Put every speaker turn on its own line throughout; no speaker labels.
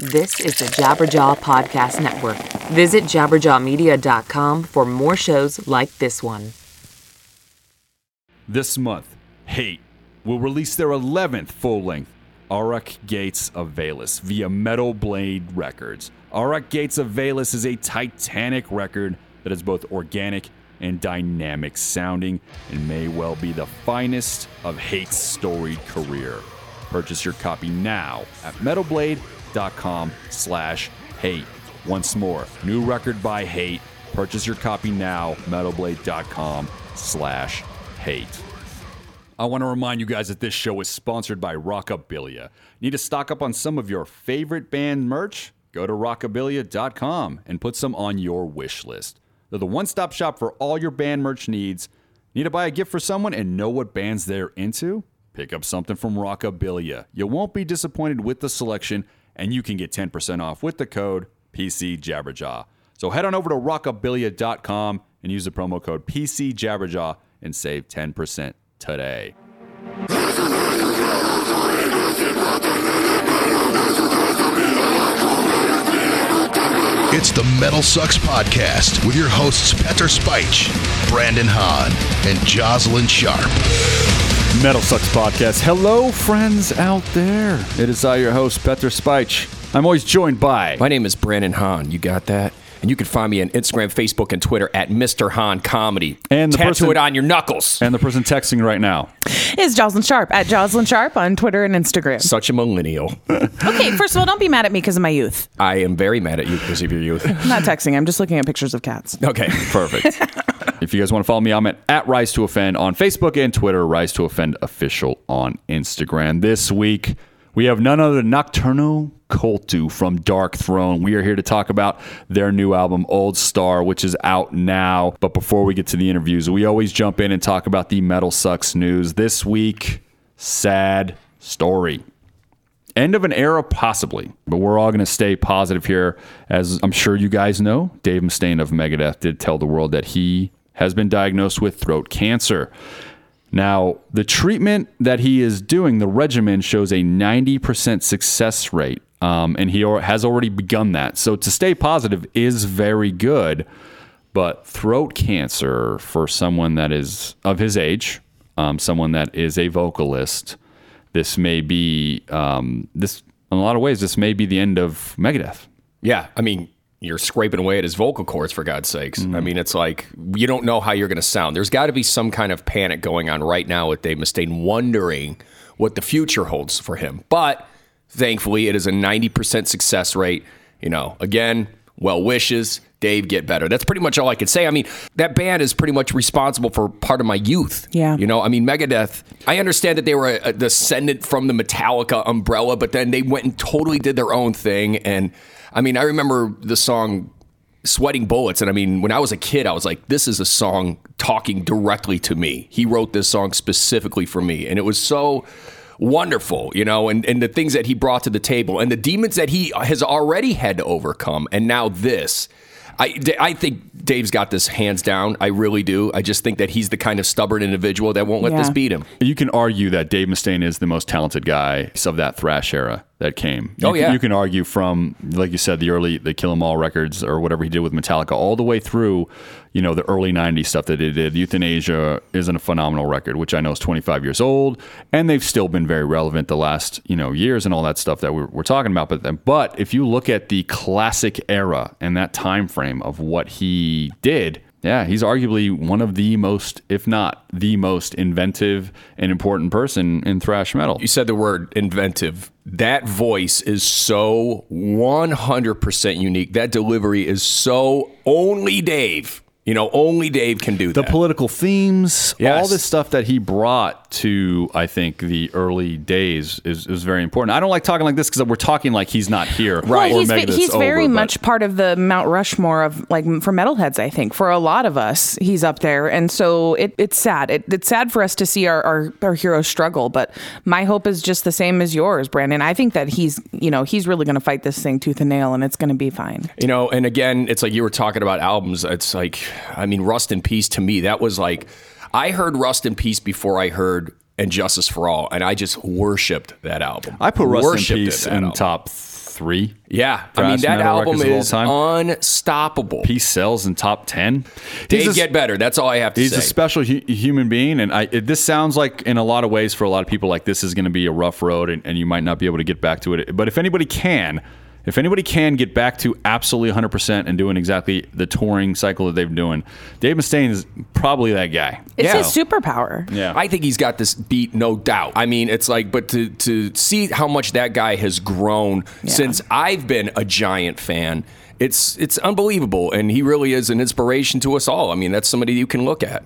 This is the Jabberjaw Podcast Network. Visit jabberjawmedia.com for more shows like this one.
This month, Hate will release their 11th full length, Auric Gates of Veles, via Metal Blade Records. Auric Gates of Veles is a titanic record that is both organic and dynamic sounding and may well be the finest of Hate's storied career. Purchase your copy now at metalblade.com slash hate. Once more, new record by Hate. Purchase your copy now, metalblade.com slash hate. I want to remind you guys that this show is sponsored by Rockabilia. Need to stock up on some of your favorite band merch? Go to rockabilia.com and put some on your wish list. They're the one stop shop for all your band merch needs. Need to buy a gift for someone and know what bands they're into? Pick up something from Rockabilia. You won't be disappointed with the selection, and you can get 10% off with the code PCJabberjaw. So head on over to rockabilia.com and use the promo code PCJabberjaw and save 10% today.
It's the Metal Sucks Podcast with your hosts Petar Speich, Brandon Hahn, and Jozalyn Sharp.
Metal Sucks Podcast. Hello, friends out there. It is I, your host, Petar Speich. I'm always joined by.
My name is Brandon Hahn. You got that? And you can find me on Instagram, Facebook, and Twitter at Mr. Hahn Comedy.
And the
Tattoo
person-
it on your knuckles.
and the person texting right now.
is Jozalyn Sharp at Jozalyn Sharp on Twitter and Instagram.
Such a millennial.
Okay, first of all, don't be mad at me because of my youth.
I am very mad at you because of your youth.
I'm not texting. I'm just looking at pictures of cats.
Okay.
Perfect. if you guys want to follow me, I'm at, at Rise to Offend on Facebook and Twitter, Rise to Offend Official on Instagram. This week, we have none other than Nocturno Culto from Darkthrone. We are here to talk about their new album, Old Star, which is out now. But before we get to the interviews, we always jump in and talk about the Metal Sucks news. This week, sad story. End of an era, possibly, but we're all going to stay positive here. As I'm sure you guys know, Dave Mustaine of Megadeth did tell the world that he has been diagnosed with throat cancer. Now, the treatment that he is doing, the regimen, shows a 90% success rate, um, and he has already begun that. So to stay positive is very good, but throat cancer for someone that is of his age, um, someone that is a vocalist, this may be um, this in a lot of ways. This may be the end of Megadeth.
Yeah. I mean, you're scraping away at his vocal cords, for God's sakes. I mm-hmm. mean, it's like you don't know how you're going to sound. There's got to be some kind of panic going on right now with Dave Mustaine, wondering what the future holds for him. But thankfully, it is a 90% success rate. You know, again, well wishes. Dave, get better. That's pretty much all I could say. I mean, that band is pretty much responsible for part of my youth.
Yeah.
You know, I mean, Megadeth, I understand that they were a, a descendant from the Metallica umbrella, but then they went and totally did their own thing. And I mean, I remember the song Sweating Bullets. And I mean, when I was a kid, I was like, this is a song talking directly to me. He wrote this song specifically for me. And it was so wonderful, you know, and, and the things that he brought to the table and the demons that he has already had to overcome. And now this. I, I think Dave's got this hands down. I really do. I just think that he's the kind of stubborn individual that won't let this beat him.
You can argue that Dave Mustaine is the most talented guy of that thrash era that came. Oh, you
Oh,
can-
yeah.
you can argue from like you said the early the Kill 'Em All records or whatever he did with Metallica all the way through, you know, the early '90s stuff that he did. Youthanasia isn't a phenomenal record, which I know is 25 years old, and they've still been very relevant the last you know years and all that stuff that we're, we're talking about. But then, but if you look at the classic era and that time frame of what he did. Yeah, he's arguably one of the most, if not the most inventive and important person in thrash metal.
You said the word inventive. That voice is so 100% unique. That delivery is so only Dave. You know, only Dave can do
The
that.
political themes, all
Yes.
this stuff that he brought to, I think, the early days is, is very important. I don't like talking like this because we're talking like he's not here.
Well, he's, ve-
Megadeth's
he's very
over, but-
much part of the Mount Rushmore of like for metalheads. I think for a lot of us, he's up there, and so it, it's sad. It, it's sad for us to see our, our our heroes struggle. But my hope is just the same as yours, Brandon. I think that he's you know he's really going to fight this thing tooth and nail, and it's going to be fine.
You know, and again, it's like you were talking about albums. It's like, I mean, Rust in Peace to me, that was like, I heard Rust in Peace before I heard And Justice for All, and I just worshipped that album.
I put Rust
Worshipped
in Peace in
album.
top three.
Yeah, I mean that album
records of all
is unstoppable.
Peace sells in top ten.
Dave
He's a-
get better. That's all I have to
He's
say.
a special hu- human being, and I, it, this sounds like, in a lot of ways, for a lot of people, like this is going to be a rough road, and, and you might not be able to get back to it. But if anybody can, if anybody can get back to absolutely 100% and doing exactly the touring cycle that they've been doing, Dave Mustaine is probably that guy.
It's
Yeah.
his superpower.
Yeah.
I think he's got this beat, no doubt. I mean, it's like, but to to see how much that guy has grown since I've been a giant fan, it's it's unbelievable, and he really is an inspiration to us all. I mean, that's somebody you can look at.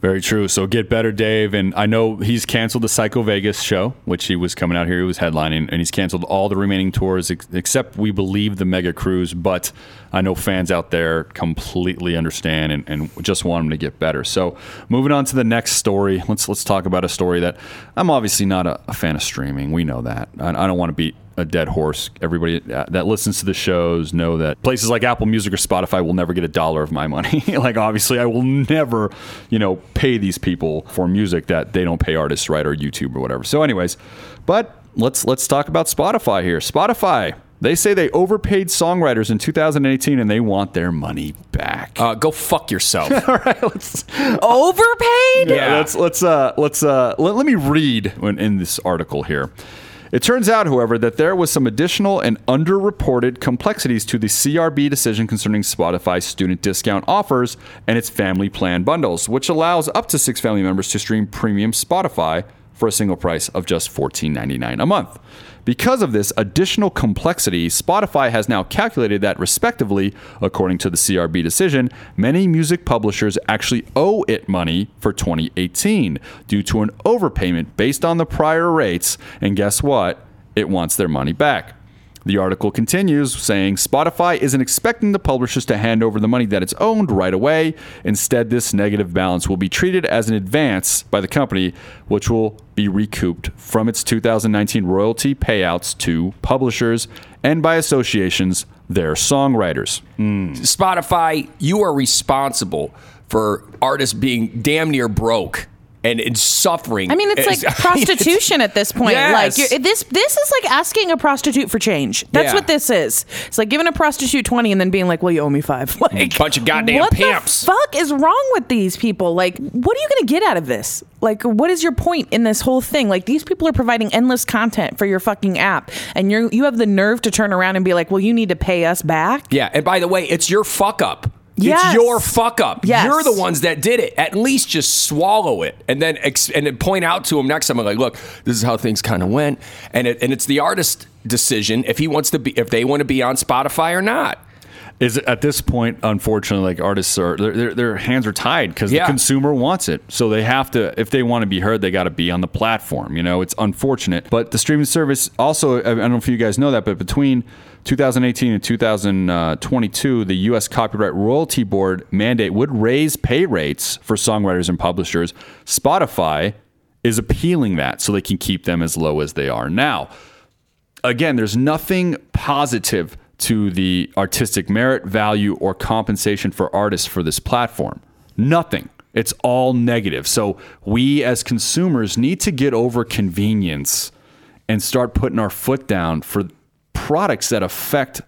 Very true. So get better, Dave. And I know he's canceled the Psycho Vegas show, which he was coming out here. He was headlining, and he's canceled all the remaining tours ex- except we believe the Mega Cruise. But I know fans out there completely understand and, and just want him to get better. So moving on to the next story, let's let's talk about a story that I'm obviously not a, a fan of streaming. We know that. I, I don't want to beat a dead horse. Everybody that listens to the shows know that places like Apple Music or Spotify will never get a dollar of my money. like obviously, I will never, you know, pay these people for music that they don't pay artists, right, or YouTube or whatever. So, anyways, but let's let's talk about Spotify here. Spotify. They say they overpaid songwriters in 2018 and they want their money back.
Uh, go fuck yourself. All right.
let's Overpaid?
Yeah, let's let's uh let's uh let, let me read in this article here. It turns out, however, that there was some additional and underreported complexities to the CRB decision concerning Spotify's student discount offers and its family plan bundles, which allows up to six family members to stream premium Spotify for a single price of just $14.99 a month. Because of this additional complexity, Spotify has now calculated that, respectively, according to the CRB decision, many music publishers actually owe it money for 2018 due to an overpayment based on the prior rates. And guess what? It wants their money back. The article continues saying Spotify isn't expecting the publishers to hand over the money that it's owned right away. Instead, this negative balance will be treated as an advance by the company, which will be recouped from its 2019 royalty payouts to publishers and by associations, their songwriters. Hmm.
Spotify, you are responsible for artists being damn near broke and, and suffering.
I mean, it's like
it's-
prostitution at this point.
Yes.
Like you're, this, this is like asking a prostitute for change. That's
Yeah.
what this is. It's like giving a prostitute twenty and then being like, "Well, you owe me five. Like,
Bunch of goddamn pimps.
what
pimps.
the fuck is wrong with these people? Like, what are you going to get out of this? Like, what is your point in this whole thing? Like, these people are providing endless content for your fucking app, and you you have the nerve to turn around and be like, "Well, you need to pay us back."
Yeah, and by the way, it's your fuck up.
Yes.
It's your fuck up.
Yes.
You're the ones that did it. At least just swallow it, and then ex- and then point out to him next time. I'm Like, look, this is how things kind of went, and it, and it's the artist decision if he wants to be if they want to be on Spotify or not.
Is it- at this point, unfortunately, like artists are their their, their hands are tied because
Yeah.
the consumer wants it, so they have to. If they want to be heard, they got to be on the platform. You know, it's unfortunate, but the streaming service also. I don't know if you guys know that, but between 2018 and 2022, the U.S. Copyright Royalty Board mandate would raise pay rates for songwriters and publishers. Spotify is appealing that so they can keep them as low as they are now again, there's nothing positive to the artistic merit, value, or compensation for artists for this platform. Nothing. It's all negative. So we as consumers need to get over convenience and start putting our foot down for products that affect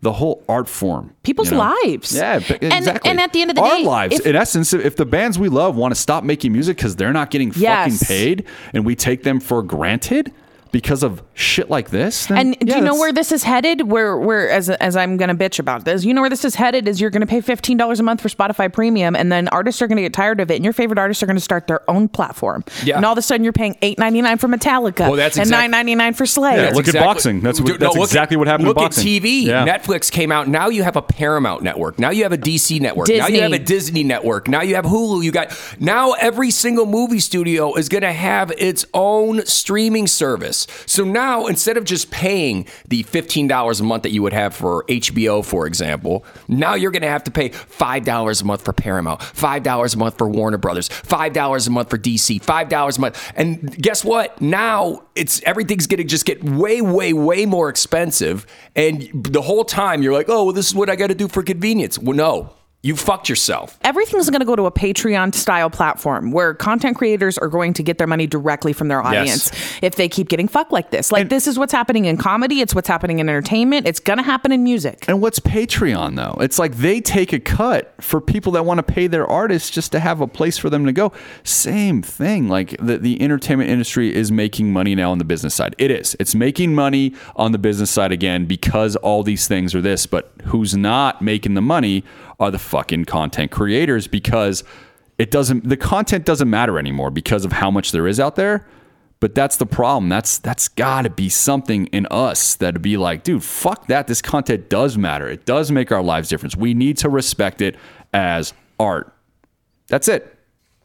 the whole art form.
People's
you know?
lives.
Yeah, b-
And-
exactly.
and at the end of the
our
day, our
lives.
if-
in essence, if the bands we love want to stop making music because they're not getting
Yes.
fucking paid, and we take them for granted because of shit like this, then
And do you know where this is headed? Where, where as as I'm gonna bitch about this, you know where this is headed is you're gonna pay fifteen dollars a month for Spotify Premium, and then artists are gonna get tired of it, and your favorite artists are gonna start their own platform.
Yeah.
And all of a sudden, you're paying eight ninety nine for Metallica
Well, that's
and
exact-
nine ninety nine for Slayer.
Yeah, look at boxing. That's what-
Dude,
that's
look
exactly what happened in
Look
boxing.
at TV.
Yeah.
Netflix came out. Now you have a Paramount network. Now you have a DC network. Now you have a Disney network. Now you have Hulu. You got now every single movie studio is going to have its own streaming service. So now instead of just paying the fifteen dollars a month that you would have for HBO, for example, now you're going to have to pay five dollars a month for Paramount, five dollars a month for Warner Brothers, five dollars a month for DC, five dollars a month. And guess what? Now it's everything's going to just get way, way, way more expensive. And the whole time you're like, oh, well, this is what I got to do for convenience. Well, no. You fucked yourself.
everything's going to go to a Patreon style platform where content creators are going to get their money directly from their audience if they keep getting fucked like this. Like this is what's happening in comedy, it's what's happening in entertainment, it's going to happen in music.
And what's Patreon though? It's like they take a cut for people that want to pay their artists just to have a place for them to go. Same thing. Like the, the entertainment industry is making money now on the business side. It is. It's making money on the business side again because all these things are this. But who's not making the money are the fucking content creators because it doesn't the content doesn't matter anymore because of how much there is out there. But that's the problem. That's that's got to be something in us that'd be like, dude, fuck that. This content does matter. It does make our lives difference. We need to respect it as art. That's it.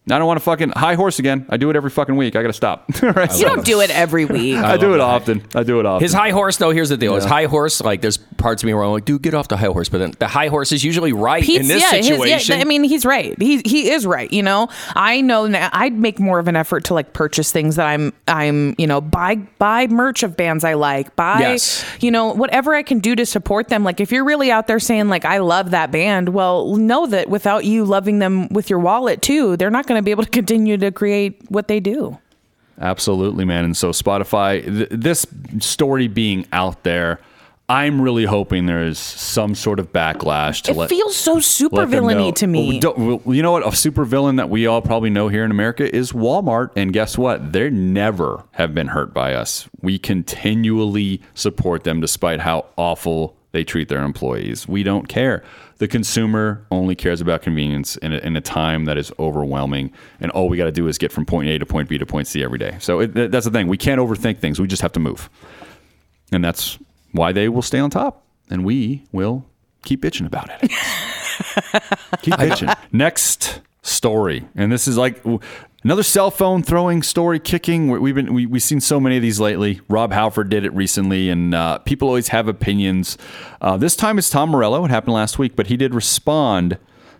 I don't want to fucking high horse again. I do it every fucking week. I got to stop. Right?
You don't do it every week.
I do it often. I do it often.
His high horse, though, here's the deal. His high horse, like, there's parts of me where I'm like, dude, get off the high horse. But then the high horse is usually right in this
yeah, his-
situation.
yeah, I mean, he's right. He he is right. You know, I know now. I'd make more of an effort to like purchase things that I'm I'm you know buy buy merch of bands I like. Buy
Yes.
you know whatever I can do to support them. Like if you're really out there saying like I love that band, well, know that without you loving them with your wallet too, they're not going to be able to continue to create what they do.
Absolutely, man. And so Spotify, th- this story being out there, I'm really hoping there is some sort of backlash to
It
let.
feels so super villainy to me.
Well, don't- well, you know what? A super villain that we all probably know here in America is Walmart. And guess what? They never have been hurt by us. We continually support them despite how awful they treat their employees. We don't care. The consumer only cares about convenience in a, in a time that is overwhelming. And all we got to do is get from point A to point B to point C every day. So it, that's the thing. We can't overthink things. We just have to move. And that's why they will stay on top. And we will keep bitching about it. keep bitching. Next story. And this is like another cell phone throwing story kicking. We- We've been we, we've seen so many of these lately. Rob Halford did it recently, and uh, people always have opinions. Uh, this time it's Tom Morello. It happened last week, but he did respond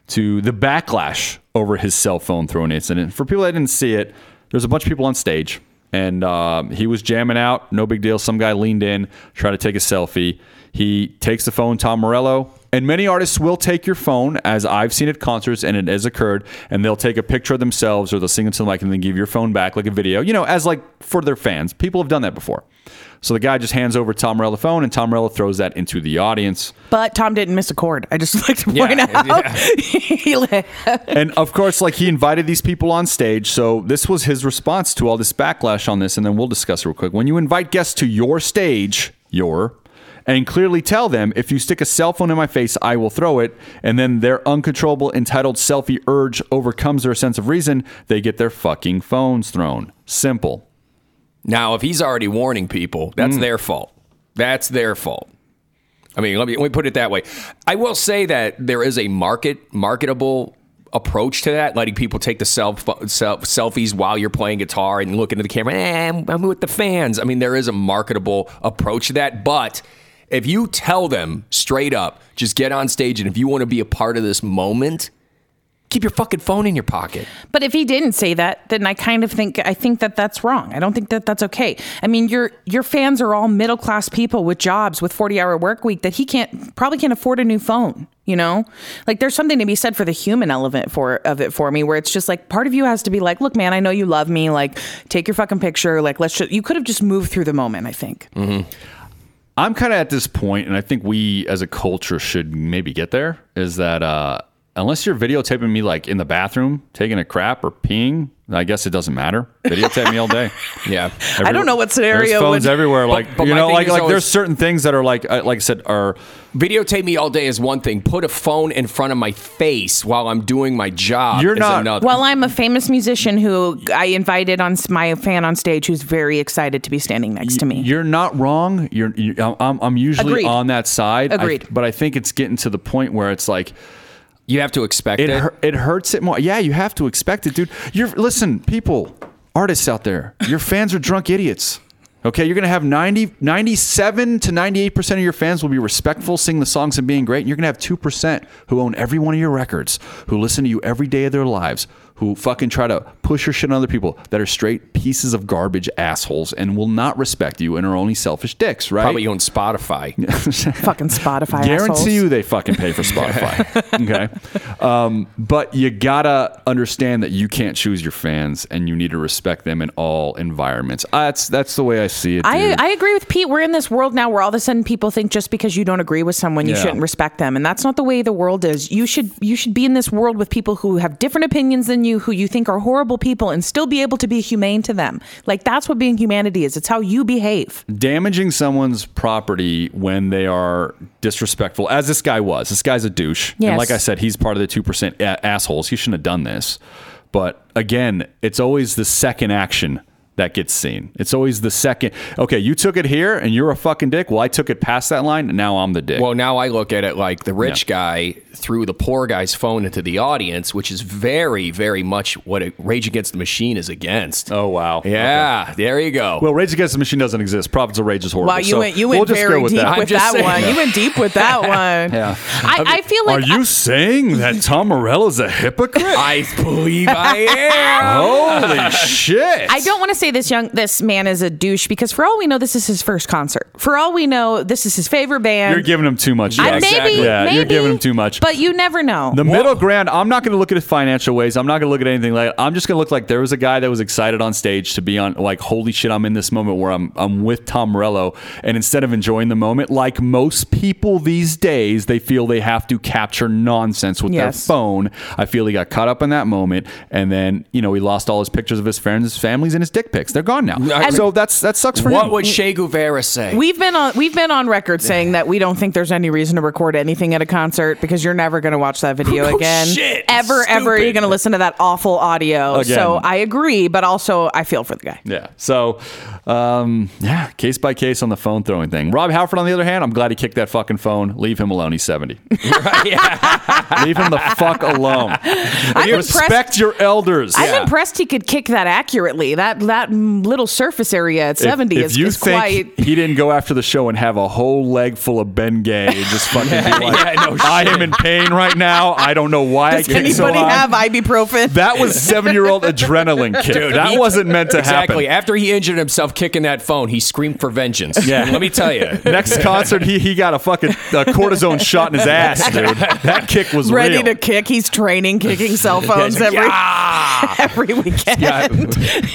to the backlash over his cell phone throwing incident. For people that didn't see it, there's a bunch of people on stage, and uh, he was jamming out. No big deal. Some guy leaned in, tried to take a selfie. He takes the phone, Tom Morello. And many artists will take your phone, as I've seen at concerts and it has occurred, and they'll take a picture of themselves or they'll sing into the mic and then give your phone back like a video, you know, as like for their fans. People have done that before. So the guy just hands over Tom Morello the phone and Tom Morello throws that into the audience.
But Tom didn't miss a chord. I just like to
Yeah,
point out.
yeah.
He
and of course, like he invited these people on stage. So this was his response to all this backlash on this. And then we'll discuss it real quick. When you invite guests to your stage, your, and clearly tell them, if you stick a cell phone in my face, I will throw it. And then their uncontrollable, entitled selfie urge overcomes their sense of reason, they get their fucking phones thrown. Simple.
Now, if he's already warning people,
Mm.
that's their fault. That's their fault. I mean, let me, let me put it that way. I will say that there is a market marketable approach to that, letting people take the self, self selfies while you're playing guitar and look into the camera. Eh, I'm, I'm with the fans. I mean, there is a marketable approach to that, but if you tell them straight up, just get on stage, and if you want to be a part of this moment, keep your fucking phone in your pocket.
But if he didn't say that, then I kind of think I think that that's wrong. I don't think that that's okay. I mean, your your fans are all middle class people with jobs with forty hour work week that he can't probably can't afford a new phone. You know, like there's something to be said for the human element for of it for me, where it's just like part of you has to be like, look, man, I know you love me. Like, take your fucking picture. Like, let's. Just, you could have just moved through the moment. I think. Mm-hmm.
I'm kind of at this point, and I think we as a culture should maybe get there. Is that uh, unless you're videotaping me like in the bathroom taking a crap or peeing, I guess it doesn't matter. Videotape me all day.
Yeah.
I don't know what scenario
There's phones
would-
everywhere. Like
but
you know, like like
always-
there's certain things that are like uh, like I said are
Videotape me all day is one thing. Put a phone in front of my face while I'm doing my job.
You're
is
not-
Another.
Well, I'm a famous musician who I invited on my fan on stage who's very excited to be standing next to me.
You're not wrong. You're, you I'm, I'm usually
Agreed.
on that side. I-
Agreed.
but I think it's getting to the point where it's like
you have to expect
it
it.
hur- it hurts it more. Yeah, you have to expect it, dude. You're listen, people, artists out there. Your fans are drunk idiots. Okay, you're gonna have 90, 97 to 98 percent of your fans will be respectful, sing the songs, and being great. And you're gonna have two percent who own every one of your records, who listen to you every day of their lives, who who fucking try to push your shit on other people that are straight pieces of garbage assholes and will not respect you and are only selfish dicks, right?
Probably on Spotify.
Fucking Spotify.
Guarantee
assholes.
you they fucking pay for Spotify. okay. Um, but you gotta understand that you can't choose your fans and you need to respect them in all environments. Uh, that's that's the way I see it.
I. I agree with Pete. We're in this world now where all of a sudden people think just because you don't agree with someone, you
Yeah.
shouldn't respect them, and that's not the way the world is. You should you should be in this world with people who have different opinions than you, who you think are horrible people, and still be able to be humane to them. Like that's what being humanity is. It's how you behave.
damaging someone's property when they are disrespectful, as this guy was. This guy's a douche. And like I said, he's part of the 2% a- assholes. He shouldn't have done this. But again, it's always the second action that gets seen. It's always the second. Okay, you took it here and you're a fucking dick. Well, I took it past that line and now I'm the dick.
Well, now I look at it like the rich guy threw the poor guy's phone into the audience, which is very, very much what a Rage Against the Machine is against.
oh, wow.
yeah, there you go.
Well, Rage Against the Machine doesn't exist. Prophets of Rage is horrible.
Wow, you
So
went you
we'll
went
just go
very
with
deep
that.
With that
saying.
one. You went deep with that one.
Yeah.
I, I feel like
Are you saying that Tom Morello's a hypocrite?
I believe I am.
Holy shit.
I don't want to say this young this man is a douche because for all we know, this is his first concert. For all we know, this is his favorite band.
You're giving him too much.
I,
Josh.
maybe.
Yeah,
maybe,
you're giving him too much.
But you never know.
The middle ground, I'm not going to look at it financial ways. I'm not going to look at anything like I'm just going to look like there was a guy that was excited on stage to be on like holy shit, I'm in this moment where I'm I'm with Tom Morello and instead of enjoying the moment like most people these days, they feel they have to capture nonsense with
Yes.
their phone. I feel he got caught up in that moment and then, you know, he lost all his pictures of his friends, his families and his dick pics. They're gone now.
And-
so that's that sucks for
What
him.
would Che Guevara say?
We've been on we've been on record saying that we don't think there's any reason to record anything at a concert because you're never going to watch that video
Oh,
again.
shit.
Ever ever
Stupid.
you're going to listen to that awful audio.
Again.
So I agree, but also I feel for the guy.
Yeah. So, um, yeah, case by case on the phone throwing thing. Rob Halford, on the other hand, I'm glad he kicked that fucking phone. Leave him alone. He's 70. Leave him the fuck alone.
I'm
Respect
impressed.
your elders.
I'm impressed he could kick that accurately. That that little surface area at 70
if
is,
you
is
think
quite.
he didn't go after the show and have a whole leg full of Ben Gay and just fucking be like,
Yeah, no
I am in pain right now. I don't know why
Does
I kicked so
anybody
hard."
have ibuprofen?
That was seven year old adrenaline kick.
Dude,
that
he-
wasn't meant to
exactly.
happen. Exactly.
After he injured himself kicking that phone, he screamed for vengeance.
Yeah.
And let me tell you.
Next concert, he he got a fucking uh, cortisone shot in his ass, dude. That kick was
Ready
real.
to kick. He's training kicking cell phones every
Yeah.
every weekend.
Yeah,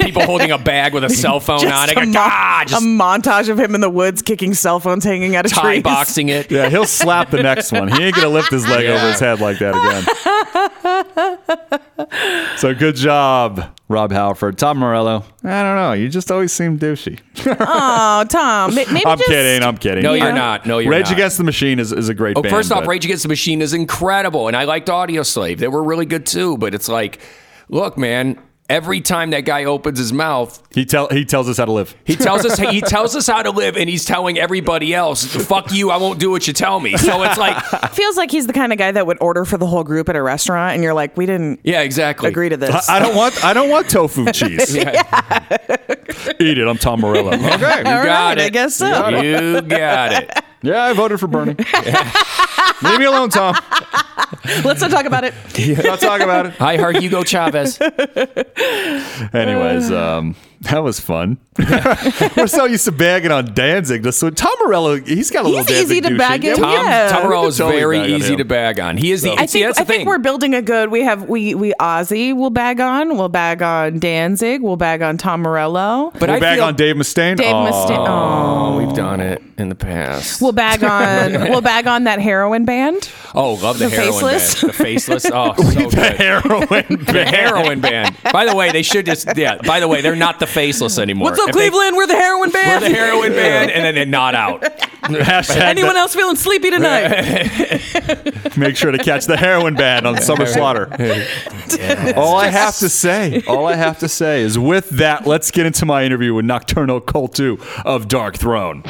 people holding a bag with a cell phone
Just
on it.
a, mo-
Ah,
a montage of him in the woods kicking cell phones hanging out of
tie
trees.
boxing it.
Yeah, he'll slap the next one. He ain't gonna lift his leg over his head like that again. so good job, Rob Halford. Tom Morello. I don't know. You just always seem douchey.
Oh, Tom. Maybe
I'm
just,
kidding. I'm kidding.
No,
You
you're
know?
not. No, you're not.
Rage
not.
Against the Machine is, is a great
Oh,
band.
first off,
but-
Rage Against the Machine is incredible, and I liked Audioslave. They were really good too. But it's like, look, man. Every time that guy opens his mouth,
he tell he tells us how to live.
he tells us he tells us how to live, and he's telling everybody else, "Fuck you, I won't do what you tell me." So it's like,
Feels like he's the kind of guy that would order for the whole group at a restaurant, and you're like, we didn't
yeah, exactly.
agree to this.
I don't want I don't want tofu cheese. Eat it. I'm Tom Morello. Okay.
You got
right,
it.
I guess so.
You got it.
Yeah, I voted for Bernie. Leave me alone, Tom.
Let's not talk about it.
Not talk about it.
I heard Hugo Chavez.
Anyways, um, that was fun. We're so used to bagging on Danzig. So Tom Morello, he's got a little
He's easy
Danzig
to bag
douche.
in.
Tom,
Yeah.
Tom Morello is
totally
very easy to bag on. He is the.
I
see,
think
that's
I
thing.
think we're building a good. We have we we Ozzy will bag on. We'll bag on Danzig. We'll bag on Tom Morello.
but
We're
I
back
feel,
on Dave Mustaine.
Dave
Oh,
Mustaine. Oh.
We've done it in the past.
We'll bag on. we'll bag on that heroin band.
oh, love the,
the
heroin
Faceless?
band. The faceless. Oh, so good.
Heroin.
The heroin band. By the way, they should just yeah. By the way, they're not the faceless anymore.
What's up,
If they-
Cleveland? We're the heroin band.
We're the heroin band, and then they're not out.
Hashtag
Anyone
the-
else feeling sleepy tonight?
Make sure to catch the heroin band on Summer Slaughter. all I have to say, all I have to say is with that, let's get into my interview with Nocturno Culto of Darkthrone.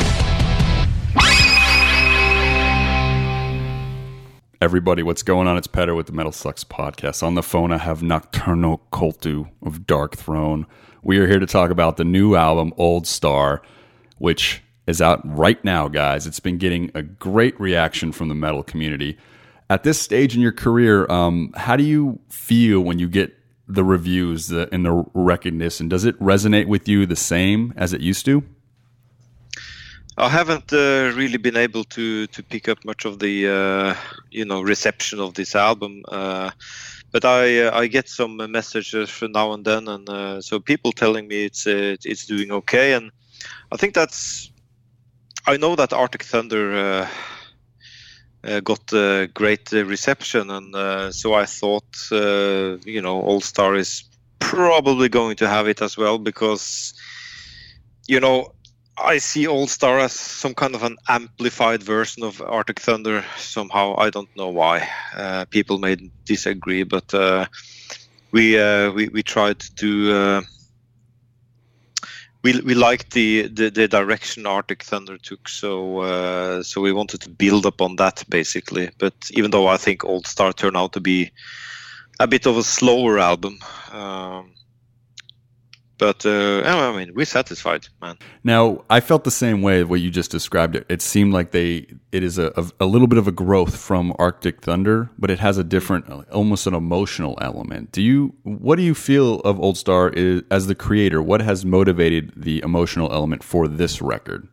Everybody, what's going on? It's Petar with the Metal Sucks podcast. On the phone, I have Nocturno Culto of Darkthrone. We are here to talk about the new album, Old Star, which is out right now, guys. It's been getting a great reaction from the metal community. At this stage in your career, um, how do you feel when you get the reviews and the recognition? Does it resonate with you the same as it used to?
I haven't uh, really been able to to pick up much of the uh, you know reception of this album, uh, but I uh, I get some messages from now and then, and uh, so people telling me it's uh, it's doing okay, and I think that's I know that Arctic Thunder. got great reception, and so I thought, you know, Old Star is probably going to have it as well because, you know, I see Old Star as some kind of an amplified version of Arctic Thunder. Somehow, I don't know why. Uh, people may disagree, but uh, we, uh, we we tried to do. Uh, we we liked the, the, the direction Arctic Thunder took, so uh, so we wanted to build up on that basically. But even though I think Old Star turned out to be a bit of a slower album. Um, but uh, I mean, we're satisfied, man.
Now, I felt the same way what you just described it. It seemed like they it is a, a, a little bit of a growth from Arctic Thunder, but it has a different, almost an emotional element. Do you what do you feel of Old Star is, as the creator? What has motivated the emotional element for this record?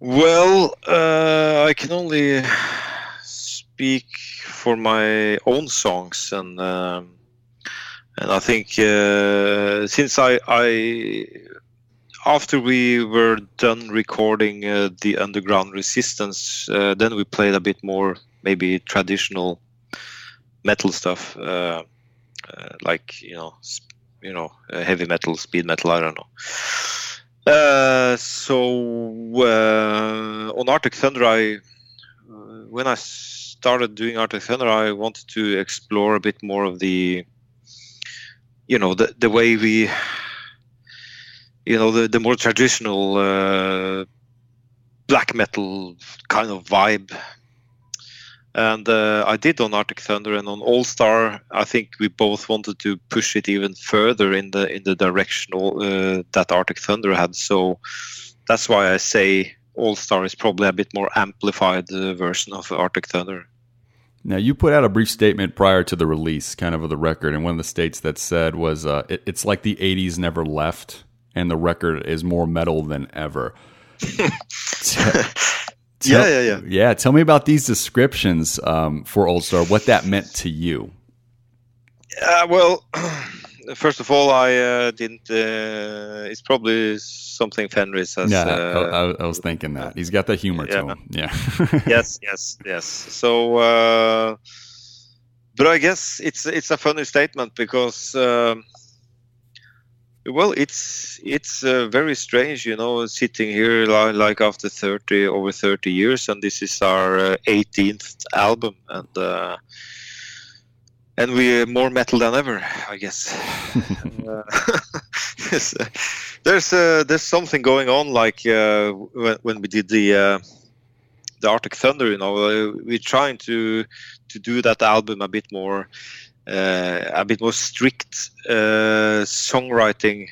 Well, uh, I can only speak for my own songs and. Um, and I think uh, since I, I after we were done recording uh, the underground resistance, uh, then we played a bit more maybe traditional metal stuff, uh, uh, like you know, you know, uh, heavy metal, speed metal. I don't know. so on Arctic Thunder, I when I started doing Arctic Thunder, I wanted to explore a bit more of the you know the the way we you know the the more traditional uh, black metal kind of vibe and uh, I did on Arctic Thunder and on Old Star. I think we both wanted to push it even further in the in the direction uh, that Arctic Thunder had. So that's why I say Old Star is probably a bit more amplified uh, version of Arctic Thunder.
Now, you put out a brief statement prior to the release, kind of of the record, and one of the states that said was, uh, it, "It's like the '80s never left, and the record is more metal than ever."
Tell, yeah, yeah, yeah.
Yeah, tell me about these descriptions um, for Old Star. What that meant to you?
Uh, well, first of all, I uh, didn't. Uh, it's probably something Fenriz has.
Yeah, uh, I, I, was thinking that he's got the humor yeah. to him. Yeah.
yes, yes, yes. So, uh, but I guess it's it's a funny statement because. Um, well, it's it's uh, very strange, you know, sitting here like, like, after thirty over thirty years, and this is our 18th uh, album, and and we're more metal than ever, I guess. uh, there's uh, there's something going on, like uh, when, when we did the uh, the Arctic Thunder. You know, uh, we're trying to to do that album a bit more uh, a bit more strict songwriting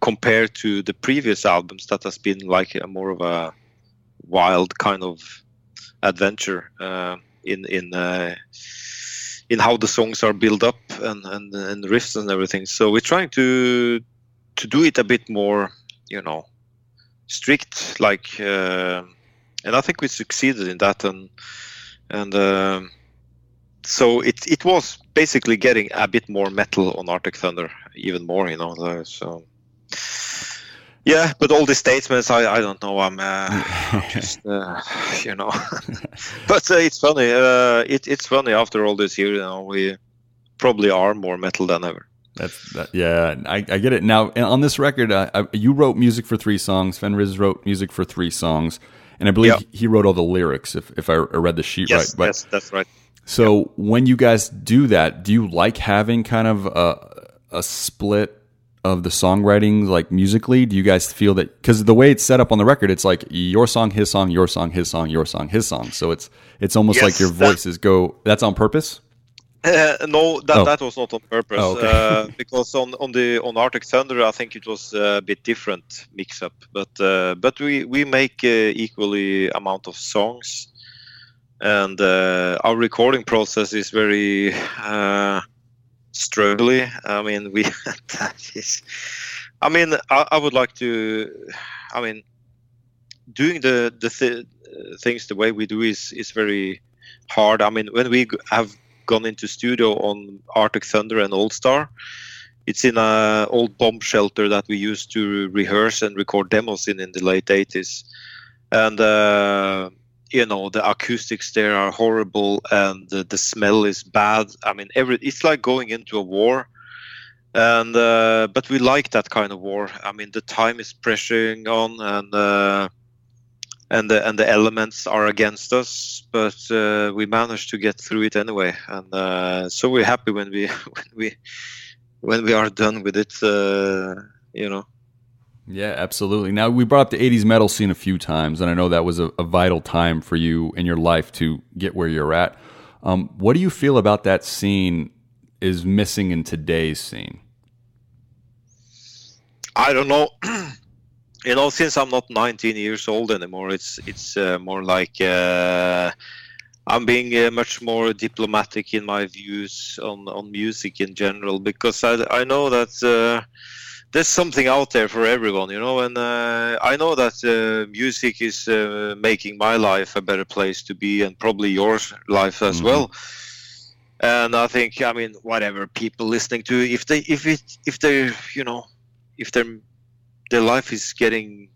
compared to the previous albums that has been like a more of a wild kind of adventure in in in how the songs are built up and, and and riffs and everything. So we're trying to to do it a bit more, you know, strict. Like, uh, and I think we succeeded in that. And and uh, so it it was basically getting a bit more metal on Arctic Thunder, even more, you know. So yeah, but all these statements, I, I don't know. I'm uh, just, uh, you know, but uh, it's funny. Uh, it, it's funny after all this year. You know, we probably are more metal than ever.
That's that, yeah, I, I get it. Now on this record, uh, I, you wrote music for three songs. Fenriz wrote music for three songs, and I believe yeah. he wrote all the lyrics. If if I read the sheet
yes,
right, but,
yes, that's right.
So yeah. when you guys do that, do you like having kind of a a split of the songwriting, like musically? Do you guys feel that because the way it's set up on the record, it's like your song, his song, your song, his song, your song, his song. So it's it's almost yes, like your voices that, go. That's on purpose.
Uh, no, that, oh. that was not on purpose. Oh, okay. uh, because on, on the on Arctic Thunder, I think it was a bit different mix up. But uh, but we we make uh, equally amount of songs, and uh, our recording process is very uh, struggling. I mean, we that is. I mean, I, I would like to. I mean, doing the the th- things the way we do is is very hard. I mean, when we have gone into studio on Arctic Thunder and Old Star, it's in a old bomb shelter that we used to rehearse and record demos in in the late 80s, and. Uh, you know the acoustics there are horrible and the, the smell is bad. I mean every it's like going into a war. And uh, but we like that kind of war. I mean the time is pressuring on and uh, and the and the elements are against us but uh, we managed to get through it anyway. And uh, so we're happy when we when we when we are done with it uh, you know
yeah, absolutely. Now, we brought up the 80s metal scene a few times, and I know that was a, a vital time for you in your life to get where you're at. Um, what do you feel about that scene is missing in today's scene?
I don't know. you know, since I'm not 19 years old anymore, it's it's uh, more like uh, I'm being uh, much more diplomatic in my views on, on music in general because I, I know that uh, there's something out there for everyone, you know. And uh, I know that uh, music is uh, making my life a better place to be, and probably your life as mm-hmm. well. And I think, I mean, whatever people listening to, if they, if it, if they, you know, if their their life is getting,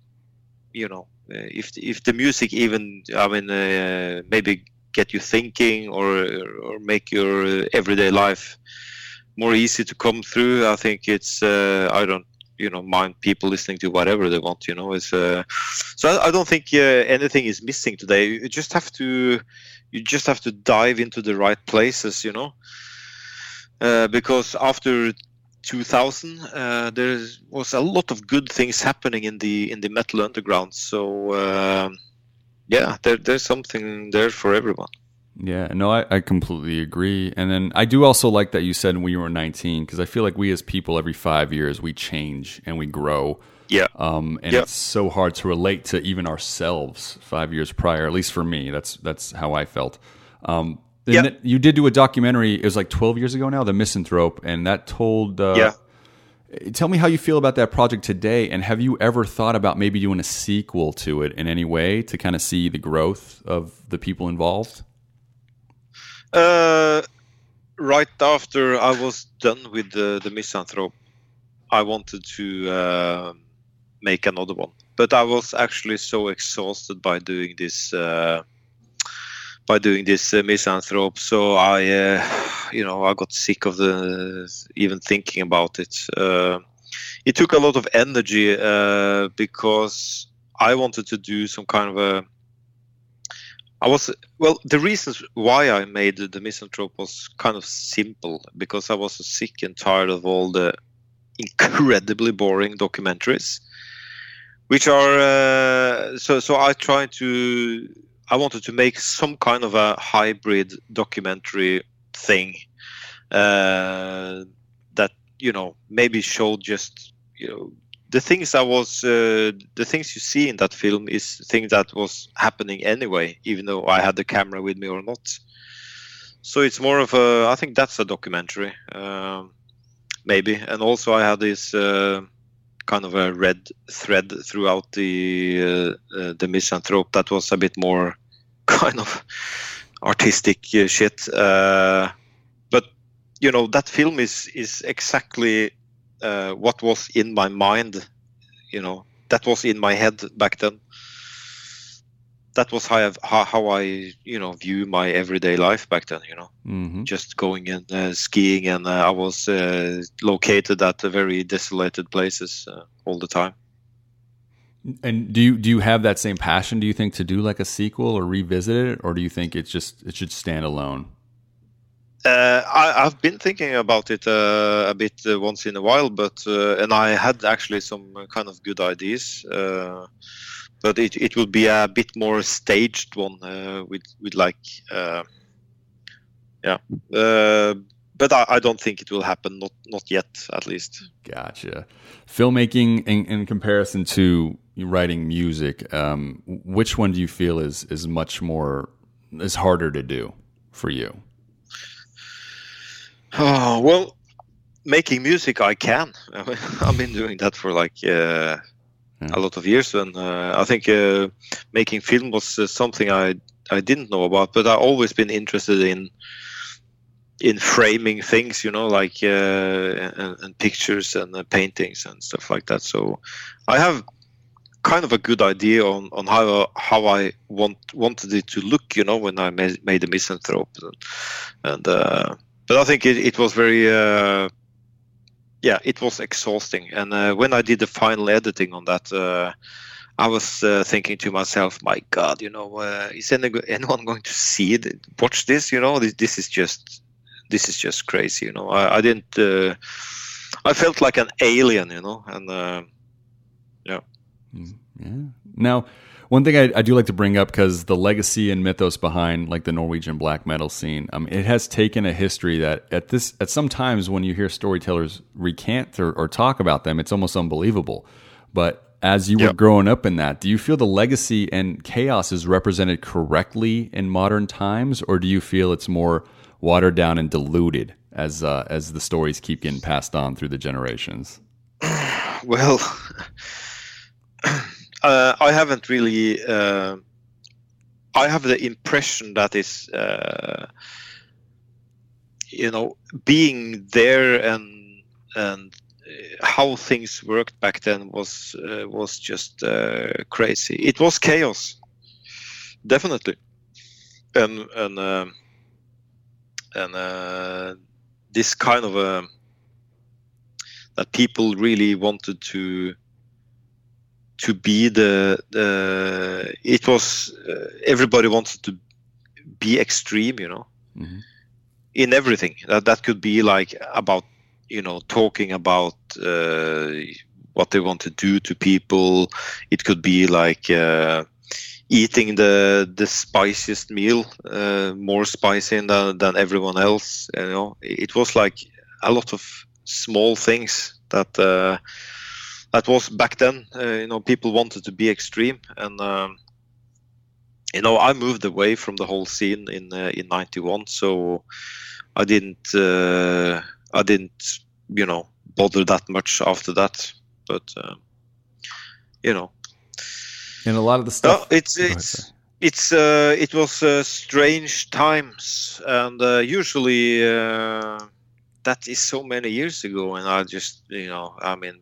you know, uh, if if the music even, I mean, uh, maybe get you thinking or or make your everyday life more easy to come through. I think it's uh, I don't you know mind people listening to whatever they want. You know, it's uh, so I, I, don't think uh, anything is missing today. You just have to you just have to dive into the right places. You know, uh, because after 2000 uh, there was a lot of good things happening in the in the metal underground. So um, yeah, there, there's something there for everyone.
Yeah, no, I, I completely agree. And then I do also like that you said when you were 19, because I feel like we as people, every five years, we change and we grow.
Yeah.
Um, and
yeah.
it's so hard to relate to even ourselves five years prior. At least for me, that's that's how I felt. Um, yeah. you did do a documentary. It was like 12 years ago now, The Misanthrope, and that told. Uh,
yeah.
Tell me how you feel about that project today, and have you ever thought about maybe doing a sequel to it in any way to kind of see the growth of the people involved?
Uh, right after I was done with the, the Misanthrope, I wanted to uh, make another one. But I was actually so exhausted by doing this uh, by doing this uh, Misanthrope, so I, uh, you know, I got sick of the even thinking about it. Uh, it took a lot of energy uh, because I wanted to do some kind of a I was well. The reasons why I made the misanthrope was kind of simple because I was sick and tired of all the incredibly boring documentaries, which are uh, so. So I tried to. I wanted to make some kind of a hybrid documentary thing uh, that you know maybe showed just you know the things I was uh, the things you see in that film is things that was happening anyway, even though I had the camera with me or not. So it's more of a I think that's a documentary, um, maybe. And also I had this uh, kind of a red thread throughout the uh, uh the misanthrope that was a bit more kind of artistic uh, shit. Uh, but you know that film is is exactly uh, what was in my mind you know that was in my head back then. That was how, I, how, how I you know view my everyday life back then you know.
Mm-hmm.
just going and uh, skiing and uh, I was uh, located at very desolated places uh, all the time.
And do you do you have that same passion do you think to do like a sequel or revisit it? Or do you think it's just it should stand alone
uh, I, have been thinking about it uh, a bit uh, once in a while, but uh, and I had actually some kind of good ideas, uh, but it, it will be a bit more staged one uh, with with like yeah, but I, I, don't think it will happen not not yet at least.
Gotcha. Filmmaking in, in comparison to writing music, um, which one do you feel is is much more is harder to do for you?
Oh, well, making music, I can. I've been doing that for like uh, a lot of years, and uh, I think uh, making film was uh, something I I didn't know about, but I've always been interested in in framing things, you know, like uh, and, and pictures and uh, paintings and stuff like that. So I have kind of a good idea on, on how how I want wanted it to look, you know, when I made, made the misanthrope, and, and uh, but I think it, it was very uh, yeah, it was exhausting. And uh, when I did the final editing on that. Uh, I was uh, thinking to myself, my God, you know, uh, is anyone going to see it, watch this? You know, this, this is just this is just crazy. You know, I, I didn't. Uh, I felt like an alien. You know, and yeah.
Mm, yeah. Now, one thing I, I do like to bring up because the legacy and mythos behind like the Norwegian black metal scene, um, it has taken a history that at this at some times when you hear storytellers recant or, or talk about them, it's almost unbelievable. But as you yep. were growing up in that, do you feel the legacy and chaos is represented correctly in modern times, or do you feel it's more watered down and diluted as uh, as the stories keep getting passed on through the generations?
Well, uh, I haven't really. Uh, I have the impression that is, uh, you know, being there and and uh, how things worked back then was uh, was just crazy. It was chaos, definitely, and and. Um, and uh, this kind of a that people really wanted to to be the the it was uh, everybody wanted to be extreme you know mm-hmm. in everything that that could be like about you know talking about uh, what they want to do to people it could be like uh, eating the the spiciest meal, uh, more spicy than than everyone else. You know, it was like a lot of small things that uh, that was back then. Uh, you know, people wanted to be extreme, and um, you know, I moved away from the whole scene in uh, in '91, so I didn't uh, I didn't you know bother that much after that, but uh, you know.
And a lot of the stuff.
No, it's it's it's uh, it was uh, strange times, and uh, usually uh, that is so many years ago, and I just you know I mean,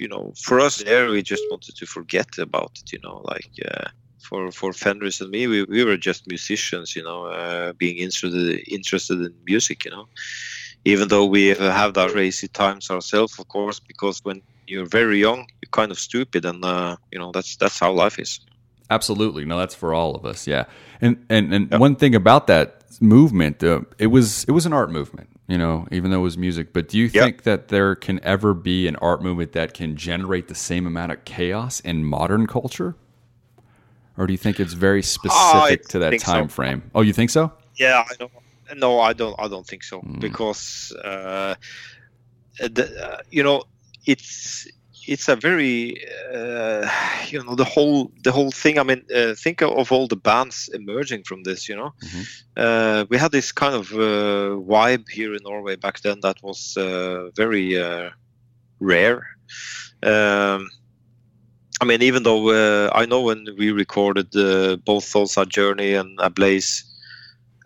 you know, for us there we just wanted to forget about it, you know, like. Uh, for, for Fenriz and me, we, we were just musicians, you know, uh, being interested interested in music, you know. Even though we have that crazy times ourselves, of course, because when you're very young, you're kind of stupid, and uh, you know that's that's how life is.
Absolutely, no, that's for all of us. Yeah, and and and yep. one thing about that movement, uh, it was it was an art movement. You know, even though it was music. But do you yep. think that there can ever be an art movement that can generate the same amount of chaos in modern culture? Or do you think it's very specific to that time so. frame? Oh, you think so?
Yeah, I don't. No, I don't. I don't think so mm. because uh, the, uh, you know it's it's a very uh, you know the whole the whole thing. I mean uh, think of all the bands emerging from this you know? Mm-hmm. uh, we had this kind of uh, vibe here in norway back then that was uh, very uh, rare. Um, i mean even though i know when we recorded both Thoughts Journey and Ablaze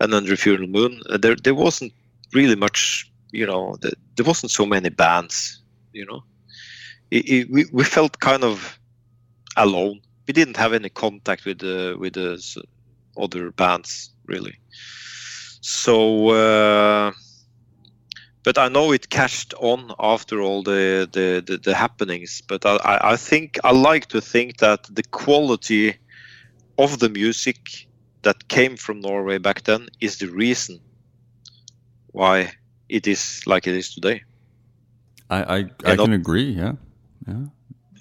and Under Funeral Moon there there wasn't really much you know the, there wasn't so many bands you know it, it, we, we felt kind of alone we didn't have any contact with the with the other bands really so uh, but I know it catched on after all the the, the, the happenings. But I, I think I like to think that the quality of the music that came from Norway back then is the reason why it is like it is today.
I I, I can agree. Yeah, yeah.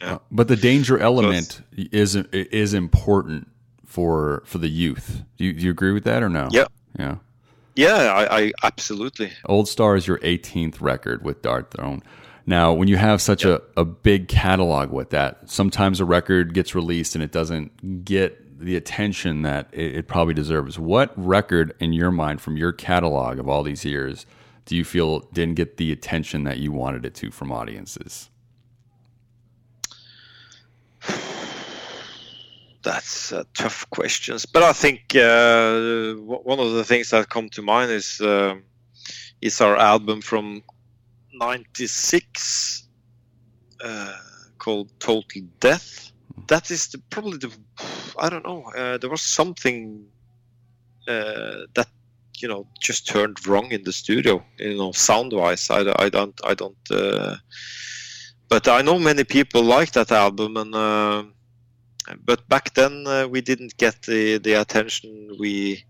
yeah. Uh, but the danger element is is important for for the youth. Do you, do you agree with that or no?
Yeah.
Yeah.
Yeah, I, I absolutely.
Old Star is your 18th record with Darkthrone. Now, when you have such a, a big catalog with that, sometimes a record gets released and it doesn't get the attention that it, it probably deserves. What record, in your mind, from your catalog of all these years, do you feel didn't get the attention that you wanted it to from audiences?
That's uh, tough questions, but I think uh, one of the things that come to mind is uh, is our album from '96 uh, called Total Death. That is the, probably the I don't know. Uh, there was something that you know just turned wrong in the studio. You know, sound wise, I, I don't I don't. but I know many people like that album and but back then uh, we didn't get the the attention we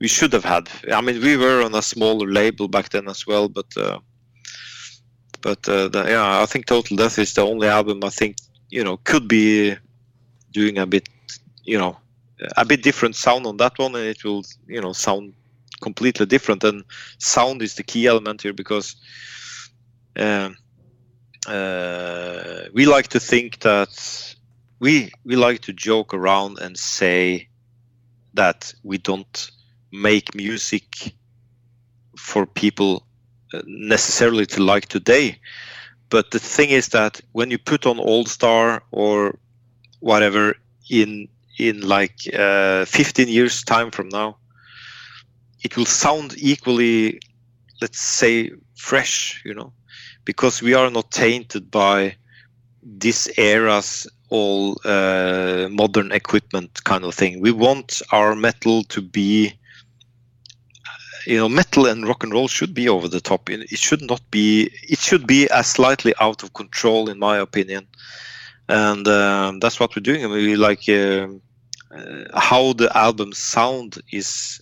we should have had. I mean, we were on a smaller label back then as well, but uh, but uh, the, yeah, I think Total Death is the only album I think you know could be doing a bit you know a bit different sound on that one, and it will you know sound completely different. And sound is the key element here because. Um, uh, we like to think that we we like to joke around and say that we don't make music for people uh, necessarily to like today. But the thing is that when you put on Old Star or whatever in in like uh, 15 years time from now it will sound equally let's say fresh you know because we are not tainted by this era's all uh, modern equipment kind of thing. We want our metal to be, you know, metal and rock and roll should be over the top. It should not be. It should be as slightly out of control, in my opinion. And um, that's what we're doing. I mean, we like uh, uh, how the album sound is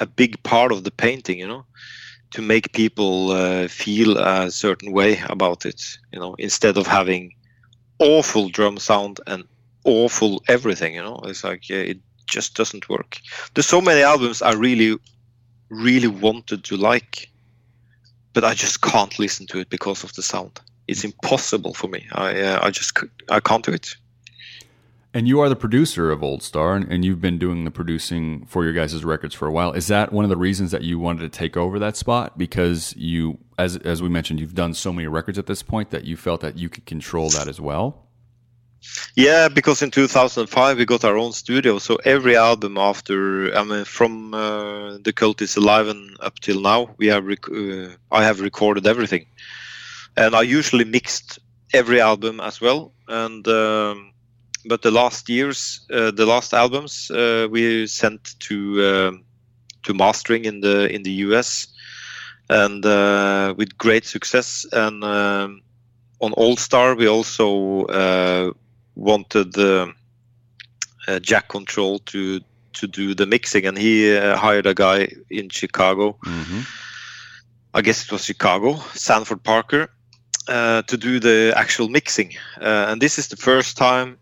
a big part of the painting. You know to make people uh, feel a certain way about it you know instead of having awful drum sound and awful everything. You know, it's like yeah, it just doesn't work. There's so many albums I really, really wanted to like, but I just can't listen to it because of the sound. It's impossible for me. I uh, I just I can't do it.
And you are the producer of Old Star, and you've been doing the producing for your guys' records for a while. Is that one of the reasons that you wanted to take over that spot? Because you, as as we mentioned, you've done so many records at this point that you felt that you could control that as well.
Yeah, because in 2005 we got our own studio, so every album after, I mean, from uh, the cult is alive and up till now, we have rec- uh, I have recorded everything, and I usually mixed every album as well, and. Um, but the last years, uh, the last albums, uh, we sent to um, to mastering in the in the US, and uh, with great success. And um, on Old Star, we also wanted Jack Control to to do the mixing, and he hired a guy in Chicago. Mm-hmm. I guess it was Chicago, Sanford Parker, uh, to do the actual mixing. Uh, and this is the first time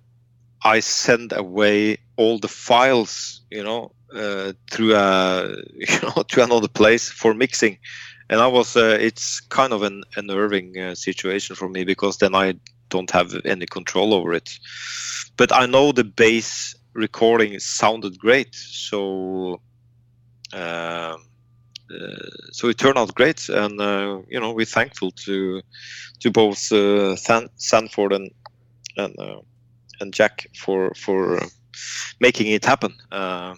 I send away all the files, you know, uh, through a you know to another place for mixing, and I was uh, it's kind of an unnerving uh, situation for me because then I don't have any control over it. But I know the bass recording sounded great, so. Um, uh, so it turned out great, and uh, you know we're thankful to to both uh, Sanford and and and Jack for for uh, making it happen. Uh,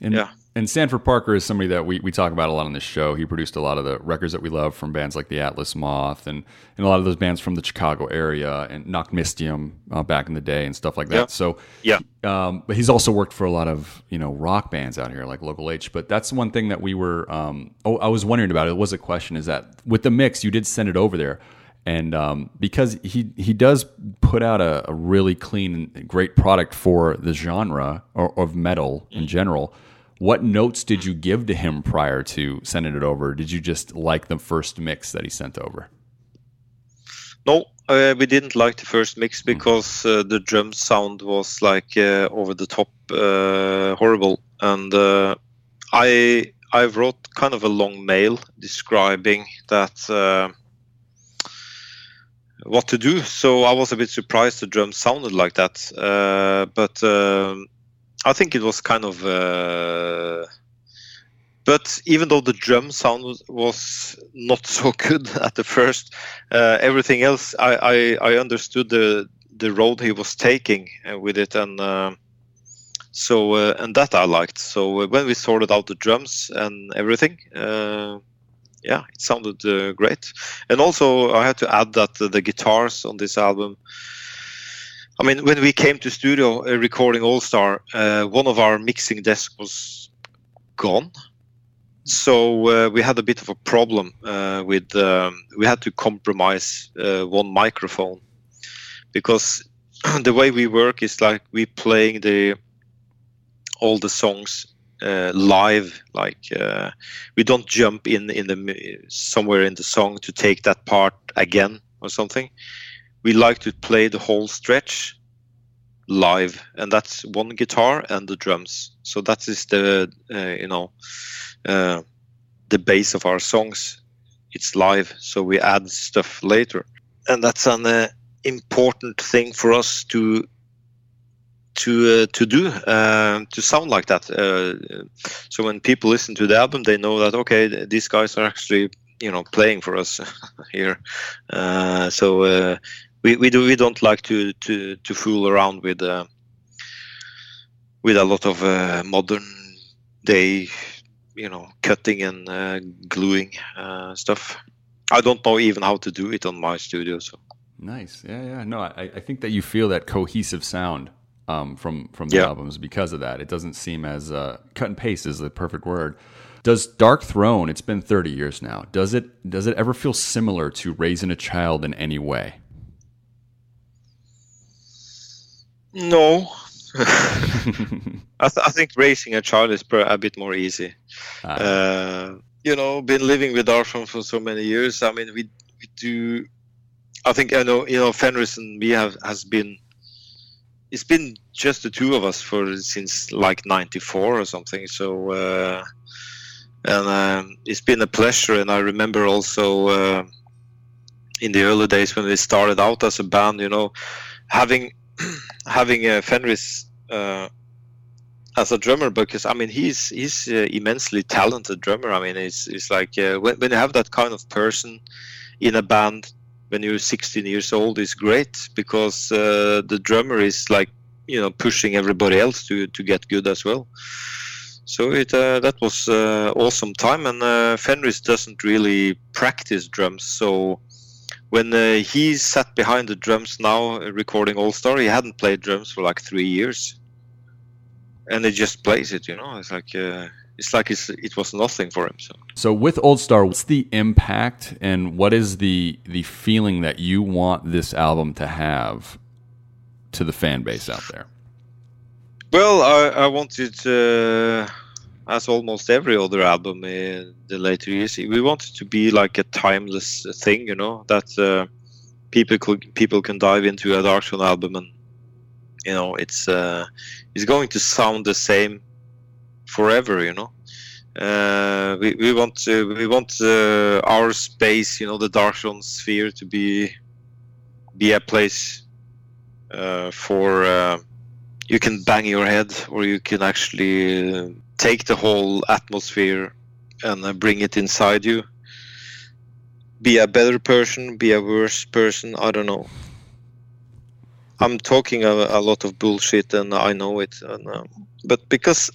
and, yeah. And Sanford Parker is somebody that we, we talk about a lot on this show. He produced a lot of the records that we love from bands like the Atlas Moth and, and a lot of those bands from the Chicago area and Nachtmystium uh, back in the day and stuff like that.
Yeah.
So
yeah,
um, but he's also worked for a lot of you know rock bands out here like Local H. But that's one thing that we were um, oh I was wondering about. It was a question is that with the mix you did send it over there and um, because he he does put out a, a, really clean great product for the genre or, of metal in general what notes did you give to him prior to sending it over? Did you just like the first mix that he sent over?
No uh, we didn't like the first mix hmm. because uh, the drum sound was like uh, over the top uh, horrible. And uh, i i wrote kind of a long mail describing that uh, what to do. So I was a bit surprised the drum sounded like that. Uh, but um, I think it was kind of. Uh, but even though the drum sound was, not so good at the first, uh, everything else I, I, I understood the the road he was taking uh, with it, and uh, so uh, and that I liked. So uh, when we sorted out the drums and everything, yeah, it sounded uh, great. And also I had to add that the, guitars on this album. I mean, when we came to studio uh, recording Old Star, uh, one of our mixing desks was gone. So uh, we had a bit of a problem uh, with. Um, we had to compromise uh, one microphone because the way we work is like we playing the all the songs uh, live. Like uh, we don't jump in in the somewhere in the song to take that part again or something. We like to play the whole stretch live, and that's one guitar and the drums. So that is the uh, you know uh, the base of our songs. It's live, so we add stuff later, and that's an uh, important thing for us to to uh, to do uh, to sound like that. Uh, so when people listen to the album, they know that okay, these guys are actually you know playing for us here. Uh, so uh, we we do we don't like to to to fool around with uh, with a lot of modern day you know cutting and gluing stuff. I don't know even how to do it on my studio. So
Nice. Yeah, yeah. No, I, I think that you feel that cohesive sound um, from from the
Yeah.
albums because of that. It doesn't seem as uh, cut and paste is the perfect word. Does Darkthrone? It's been thirty years now. Does it does it ever feel similar to Raising a Child in any way?
no. I, th- I think raising a child is per- a bit more easy. Uh, you know, been living with Arfon for so many years. I mean, we we do. I think I know. You know, Fenriz and me have has been. It's been just the two of us for since like '94 or something. So, uh, and um, it's been a pleasure. And I remember also uh, in the early days when we started out as a band. You know, having having uh, Fenriz uh, as a drummer because I mean he's he's uh, immensely talented drummer. I mean it's it's like uh, when when you have that kind of person in a band when you're 16 years old is great because uh, the drummer is like you know pushing everybody else to to get good as well. So it uh, that was uh, awesome time and uh, Fenriz doesn't really practice drums so when uh, he sat behind the drums now recording Old Star, he hadn't played drums for like three years, and he just plays it. You know, it's like uh, it's like it's, it was nothing for him. So
So with Old Star, what's the impact and what is the the feeling that you want this album to have to the fan base out there?
well, I I wanted uh, as almost every other album in the later years, we wanted to be like a timeless thing. You know that uh, people could people can dive into a Darkthrone album and you know it's uh, it's going to sound the same forever you know? Uh, we, we want we want uh, our space you know the Darkthrone sphere to be be a place uh, for uh, you can bang your head or you can actually take the whole atmosphere and uh, bring it inside you. Be a better person be a worse person i don't know. I'm talking a, a lot of bullshit and i know it and, um, but because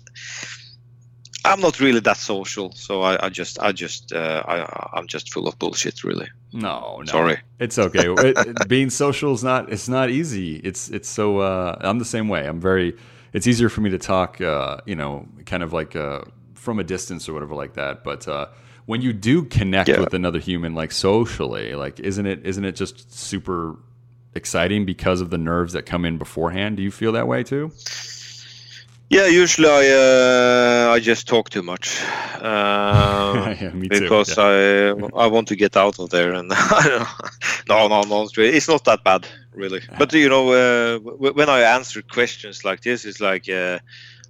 i'm not really that social so i, I just i just uh, I, i'm just full of bullshit really
No, no.
Sorry.
It's okay. It- it- being social is not it's not easy. It's it's so uh, I'm the same way. I'm very it's easier for me to talk uh, you know, kind of like uh, from a distance or whatever like that. But uh, when you do connect
Yeah.
with another human like socially, like isn't it isn't it just super exciting because of the nerves that come in beforehand? Do you feel that way too?
Yeah usually i uh, i just talk too much. Uh,
Yeah, me too,
because i i want to get out of there and I don't know. no no no it's not that bad really. But you know uh, when i answer questions like this it's like uh,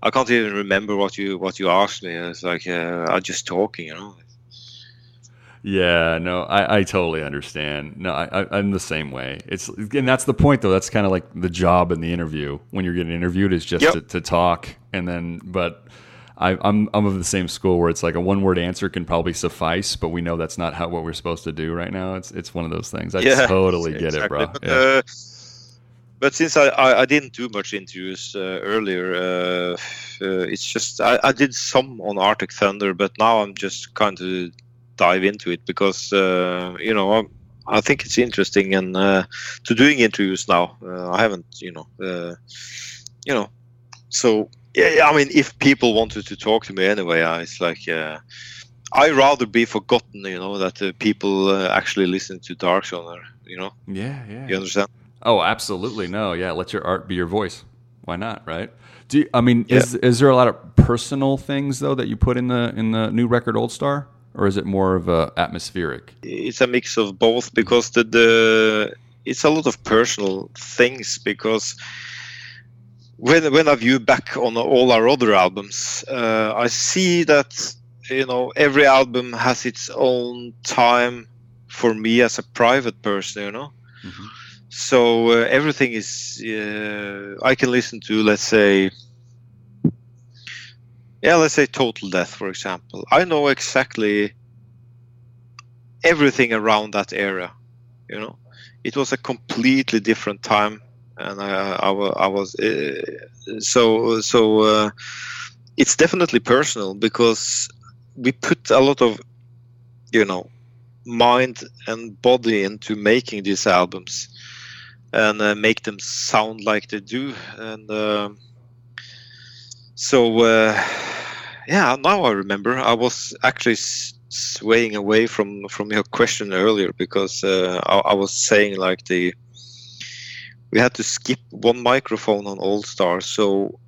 i can't even remember what you what you asked me. It's like uh, i'm just talking you know
Yeah, no, I, I totally understand. No, I, I, I'm the same way. It's and that's the point though. That's kind of like the job in the interview when you're getting interviewed is just
Yep.
to, to talk and then. But I, I'm I'm of the same school where it's like a one word answer can probably suffice, but we know that's not how what we're supposed to do right now. It's it's one of those things. I
Yeah,
totally get
exactly.
it, bro.
But,
Yeah.
uh, but since I, I, I didn't do much interviews uh, earlier, uh, uh, it's just I, I did some on Arctic Thunder, but now I'm just kind of dive into it because uh, you know I'm, I think it's interesting and uh, to doing interviews now. Uh, I haven't, you know, uh, you know, so yeah, yeah, I mean, if people wanted to talk to me anyway, uh, it's like. Uh, I rather be forgotten, you know, that uh, people uh, actually listen to Darkthrone, you know.
yeah, yeah.
You understand?
Oh, absolutely. No, yeah. Let your art be your voice. Why not, right? Do you, I mean is is there a lot of personal things though that you put in the in the new record Old Star, or is it more of a atmospheric?
it's a mix of both because the, the it's a lot of personal things because when when I view back on all our other albums, uh, I see that you know every album has its own time for me as a private person, you know.
Mhm.
So uh, everything is uh, I can listen to, let's say. Yeah, let's say Total Death, for example. I know exactly everything around that area. You know, it was a completely different time, and I, I, I was uh, so so. Uh, it's definitely personal because we put a lot of, you know, mind and body into making these albums, and uh, make them sound like they do, and. um so uh, yeah, now I remember. I was actually swaying away from from your question earlier because uh, I, I was saying like the we had to skip one microphone on Old Star, so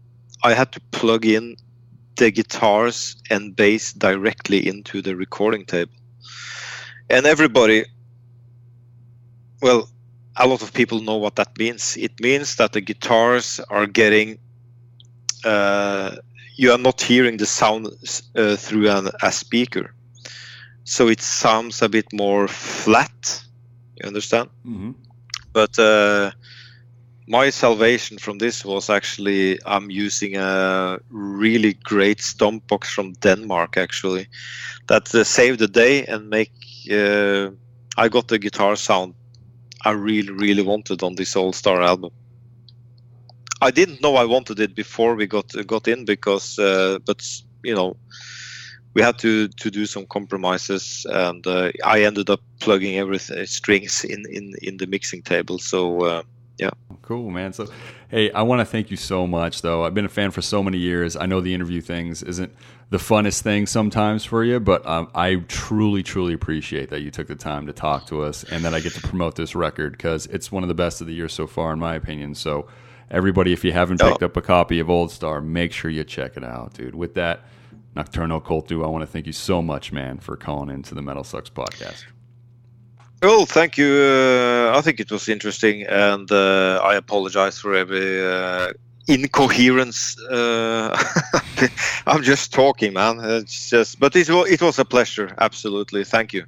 I had to plug in the guitars and bass directly into the recording table, and everybody. Well, a lot of people know what that means. It means that the guitars are getting uh, you are not hearing the sound uh, through an, a speaker. So it sounds a bit more flat. You understand?
Mm-hmm.
But uh, my salvation from this was actually I'm using a really great stomp box from Denmark actually that uh, saved the day and make uh, I got the guitar sound I really really wanted on this Old Star album. I didn't know I wanted it before we got got in because, uh, but you know, we had to to do some compromises, and uh, I ended up plugging everything strings in in in the mixing table. So uh, yeah,
Cool, man. So, hey, I want to thank you so much, though. I've been a fan for so many years. I know the interview things isn't the funnest thing sometimes for you, but um, I truly, truly appreciate that you took the time to talk to us and that I get to promote this record because it's one of the best of the year so far, in my opinion. So, everybody, if you haven't picked up a copy of Old Star, make sure you check it out, dude. With that, Nocturno Culto, I want to thank you so much, man, for calling into the MetalSucks podcast.
well, thank you. Uh, I think it was interesting, and uh, I apologize for every. Uh, incoherence uh, i'm just talking man it's just but it was, it was a pleasure absolutely thank you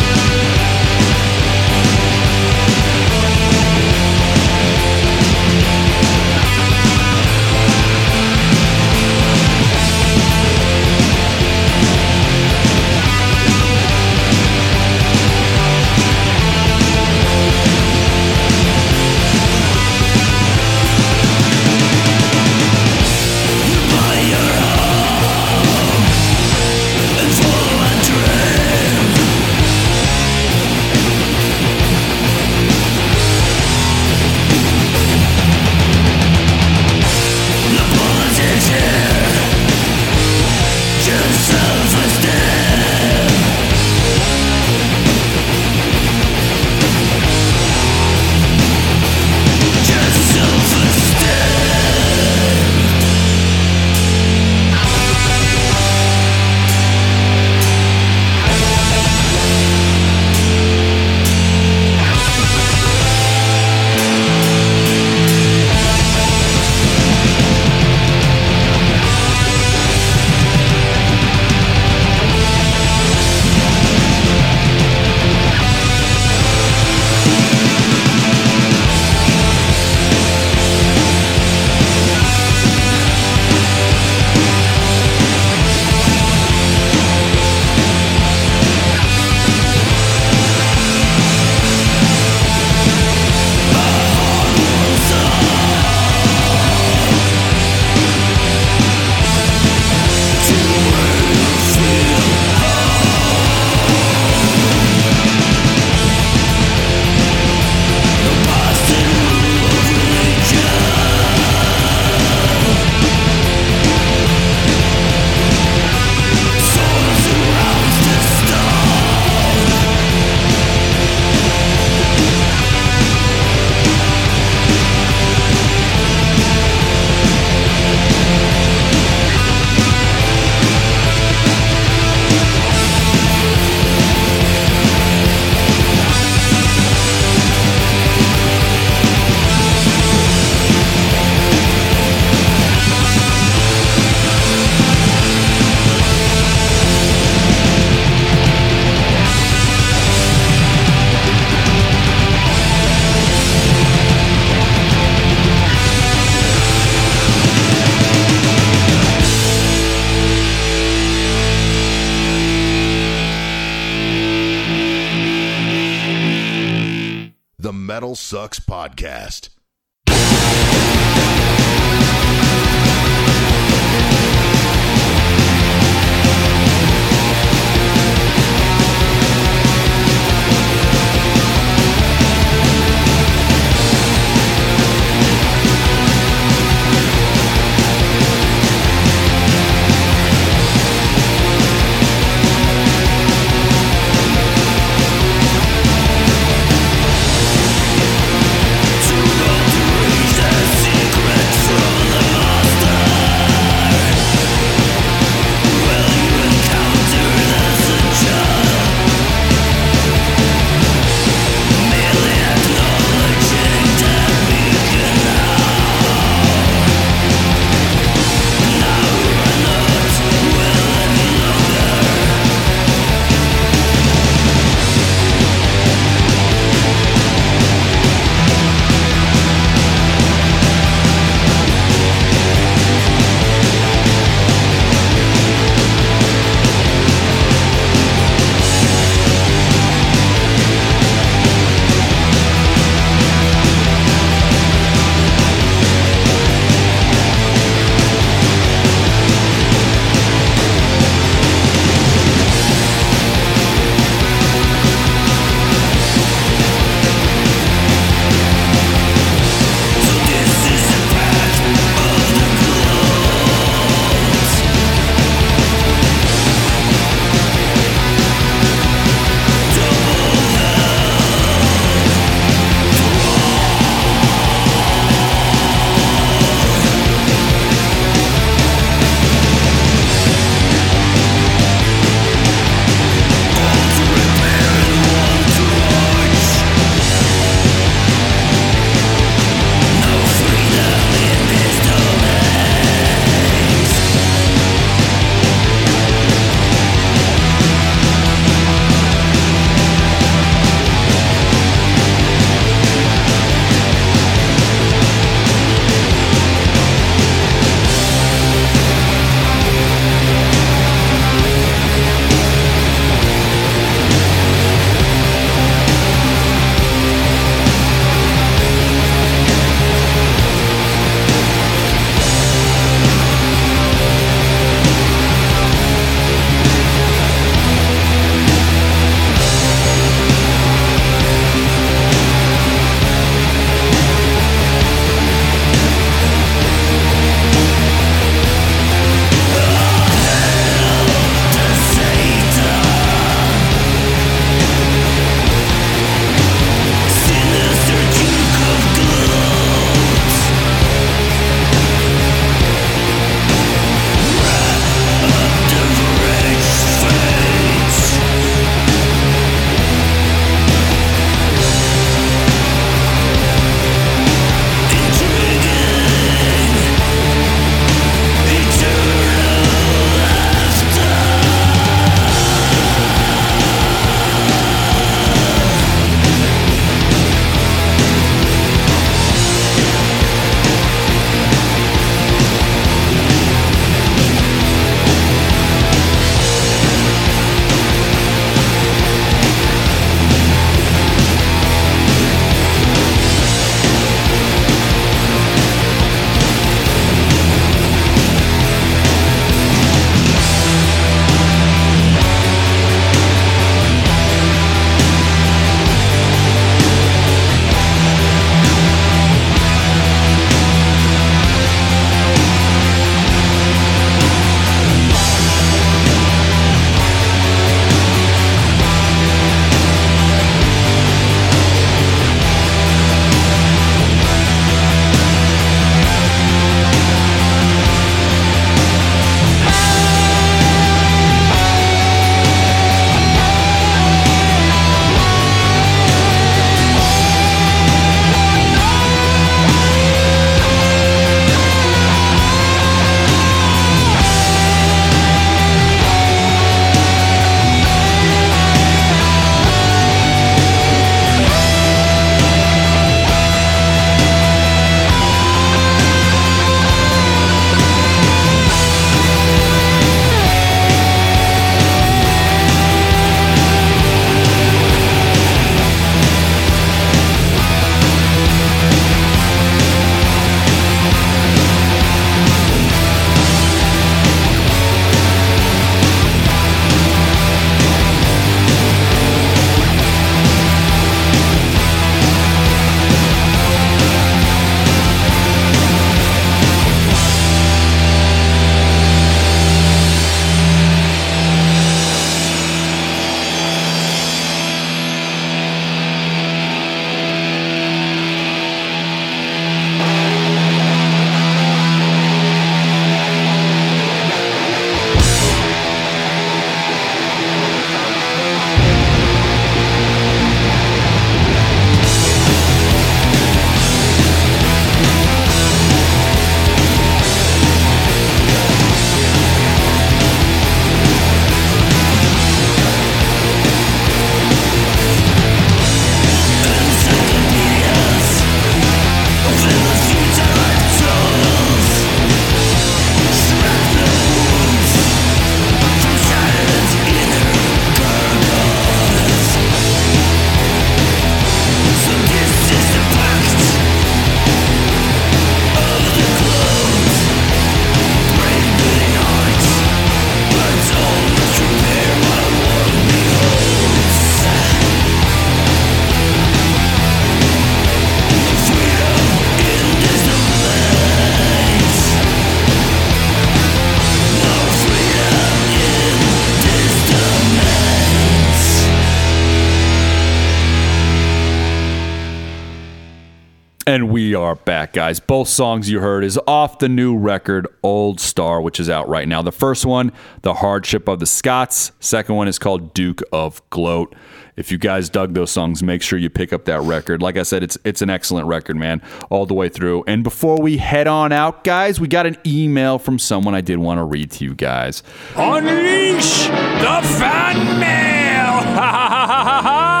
are back, guys. Both songs you heard is off the new record Old Star, which is out right now. The first one, The Hardship of the Scots. Second one is called Duke of Gloat. If you guys dug those songs, make sure you pick up that record. Like I said, it's it's an excellent record, man, all the way through. And before we head on out, guys, we got an email from someone I did want to read to you guys.
Unleash the fan mail! Ha ha ha ha ha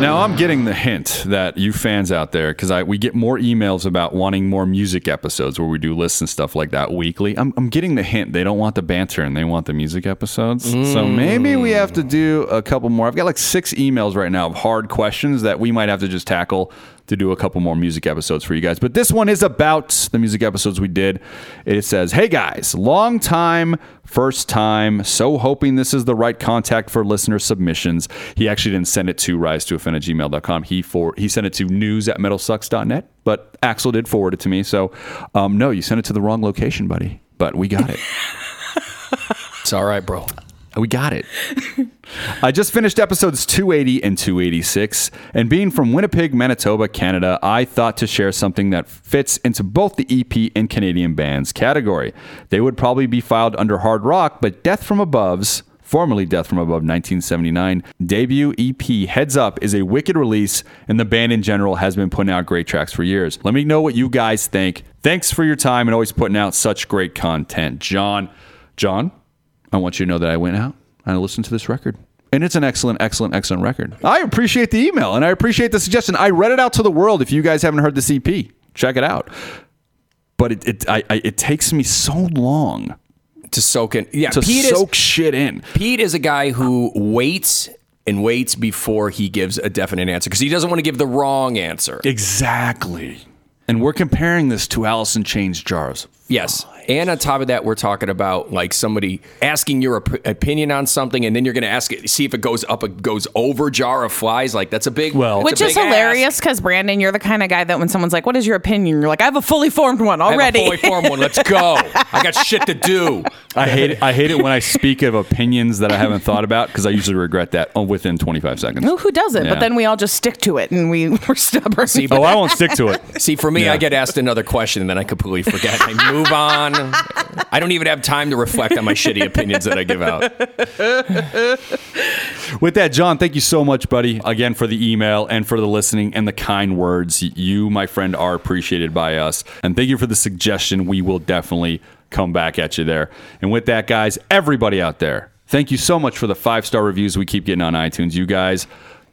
Now I'm getting the hint that you fans out there, because I we get more emails about wanting more music episodes where we do lists and stuff like that weekly. I'm, I'm getting the hint they don't want the banter and they want the music episodes. So mm. maybe we have to do a couple more. I've got like six emails right now of hard questions that we might have to just tackle to do a couple more music episodes for you guys. But this one is about the music episodes we did. It says, Hey guys, long time, first time. So hoping this is the right contact for listener submissions. He actually didn't send it to rise to offend at gmail.com. He for he sent it to news at metalsucks.net, but Axel did forward it to me. So um, no, you sent it to the wrong location, buddy. But we got it.
It's all right, bro.
Uh, we got it. I just finished episodes 280 and 286, and being from Winnipeg, Manitoba, Canada, I thought to share something that fits into both the EP and Canadian bands category. They would probably be filed under hard rock, but Death from Above's formerly Death from Above 1979 debut EP Heads Up is a wicked release, and the band in general has been putting out great tracks for years. Let me know what you guys think. Thanks for your time and always putting out such great content. John, John, I want you to know that I went out and I listened to this record. And it's an excellent, excellent, excellent record. I appreciate the email and I appreciate the suggestion. I read it out to the world. If you guys haven't heard this EP, check it out. But it it, I, I, it takes me so long
To soak in. Yeah,
to
Pete
soak
is
shit in.
Pete is a guy who waits and waits before he gives a definite answer because he doesn't want to give the wrong answer.
Exactly. And we're comparing this to Alice in Chains jars.
Yes. And on top of that, we're talking about like somebody asking your op- opinion on something, and then you're going to ask it, see if it goes up, it goes over jar of flies. Like that's a big,
Well-
Which is hilarious because Brandon, you're the kind of guy that when someone's like, "What is your opinion?" You're like, "I have a fully formed one
I have
already."
a fully formed one. Let's go. I got shit to do.
I hate it. I hate it when I speak of opinions that I haven't thought about because I usually regret that oh, within 25 seconds.
Who, who doesn't?
Yeah.
But then we all just stick to it and we we're stubborn.
See,
Oh, I won't stick to it.
See, for me,
Yeah.
I get asked another question and then I completely forget. I move on. I don't even have time to reflect on my shitty opinions that I give out.
With that, John, thank you so much, buddy, again for the email and for the listening and the kind words. You, my friend, are appreciated by us. And thank you for the suggestion. We will definitely come back at you there. And with that, guys, everybody out there, thank you so much for the five star reviews we keep getting on iTunes. You guys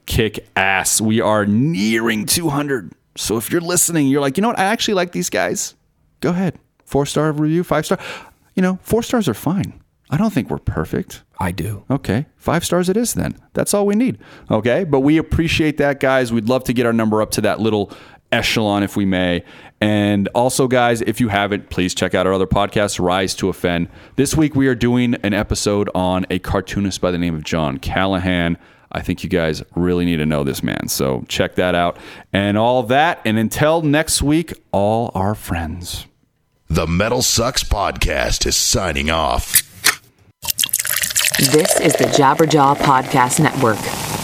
kick ass. We are nearing 200. So if you're listening, you're like, you know what? I actually like these guys. Go ahead. Four star review, five star. You know, four stars are fine. I don't think we're perfect.
I do.
Okay, five stars it is then. That's all we need. Okay, but we appreciate that, guys. We'd love to get our number up to that little echelon if we may. And also, guys, if you haven't, please check out our other podcast, Rise to Offend. This week we are doing an episode on a cartoonist by the name of John Callahan. I think you guys really need to know this man. So check that out. And all that. And until next week, all our friends.
The MetalSucks Podcast is signing off.
This is the Jabberjaw Podcast Network.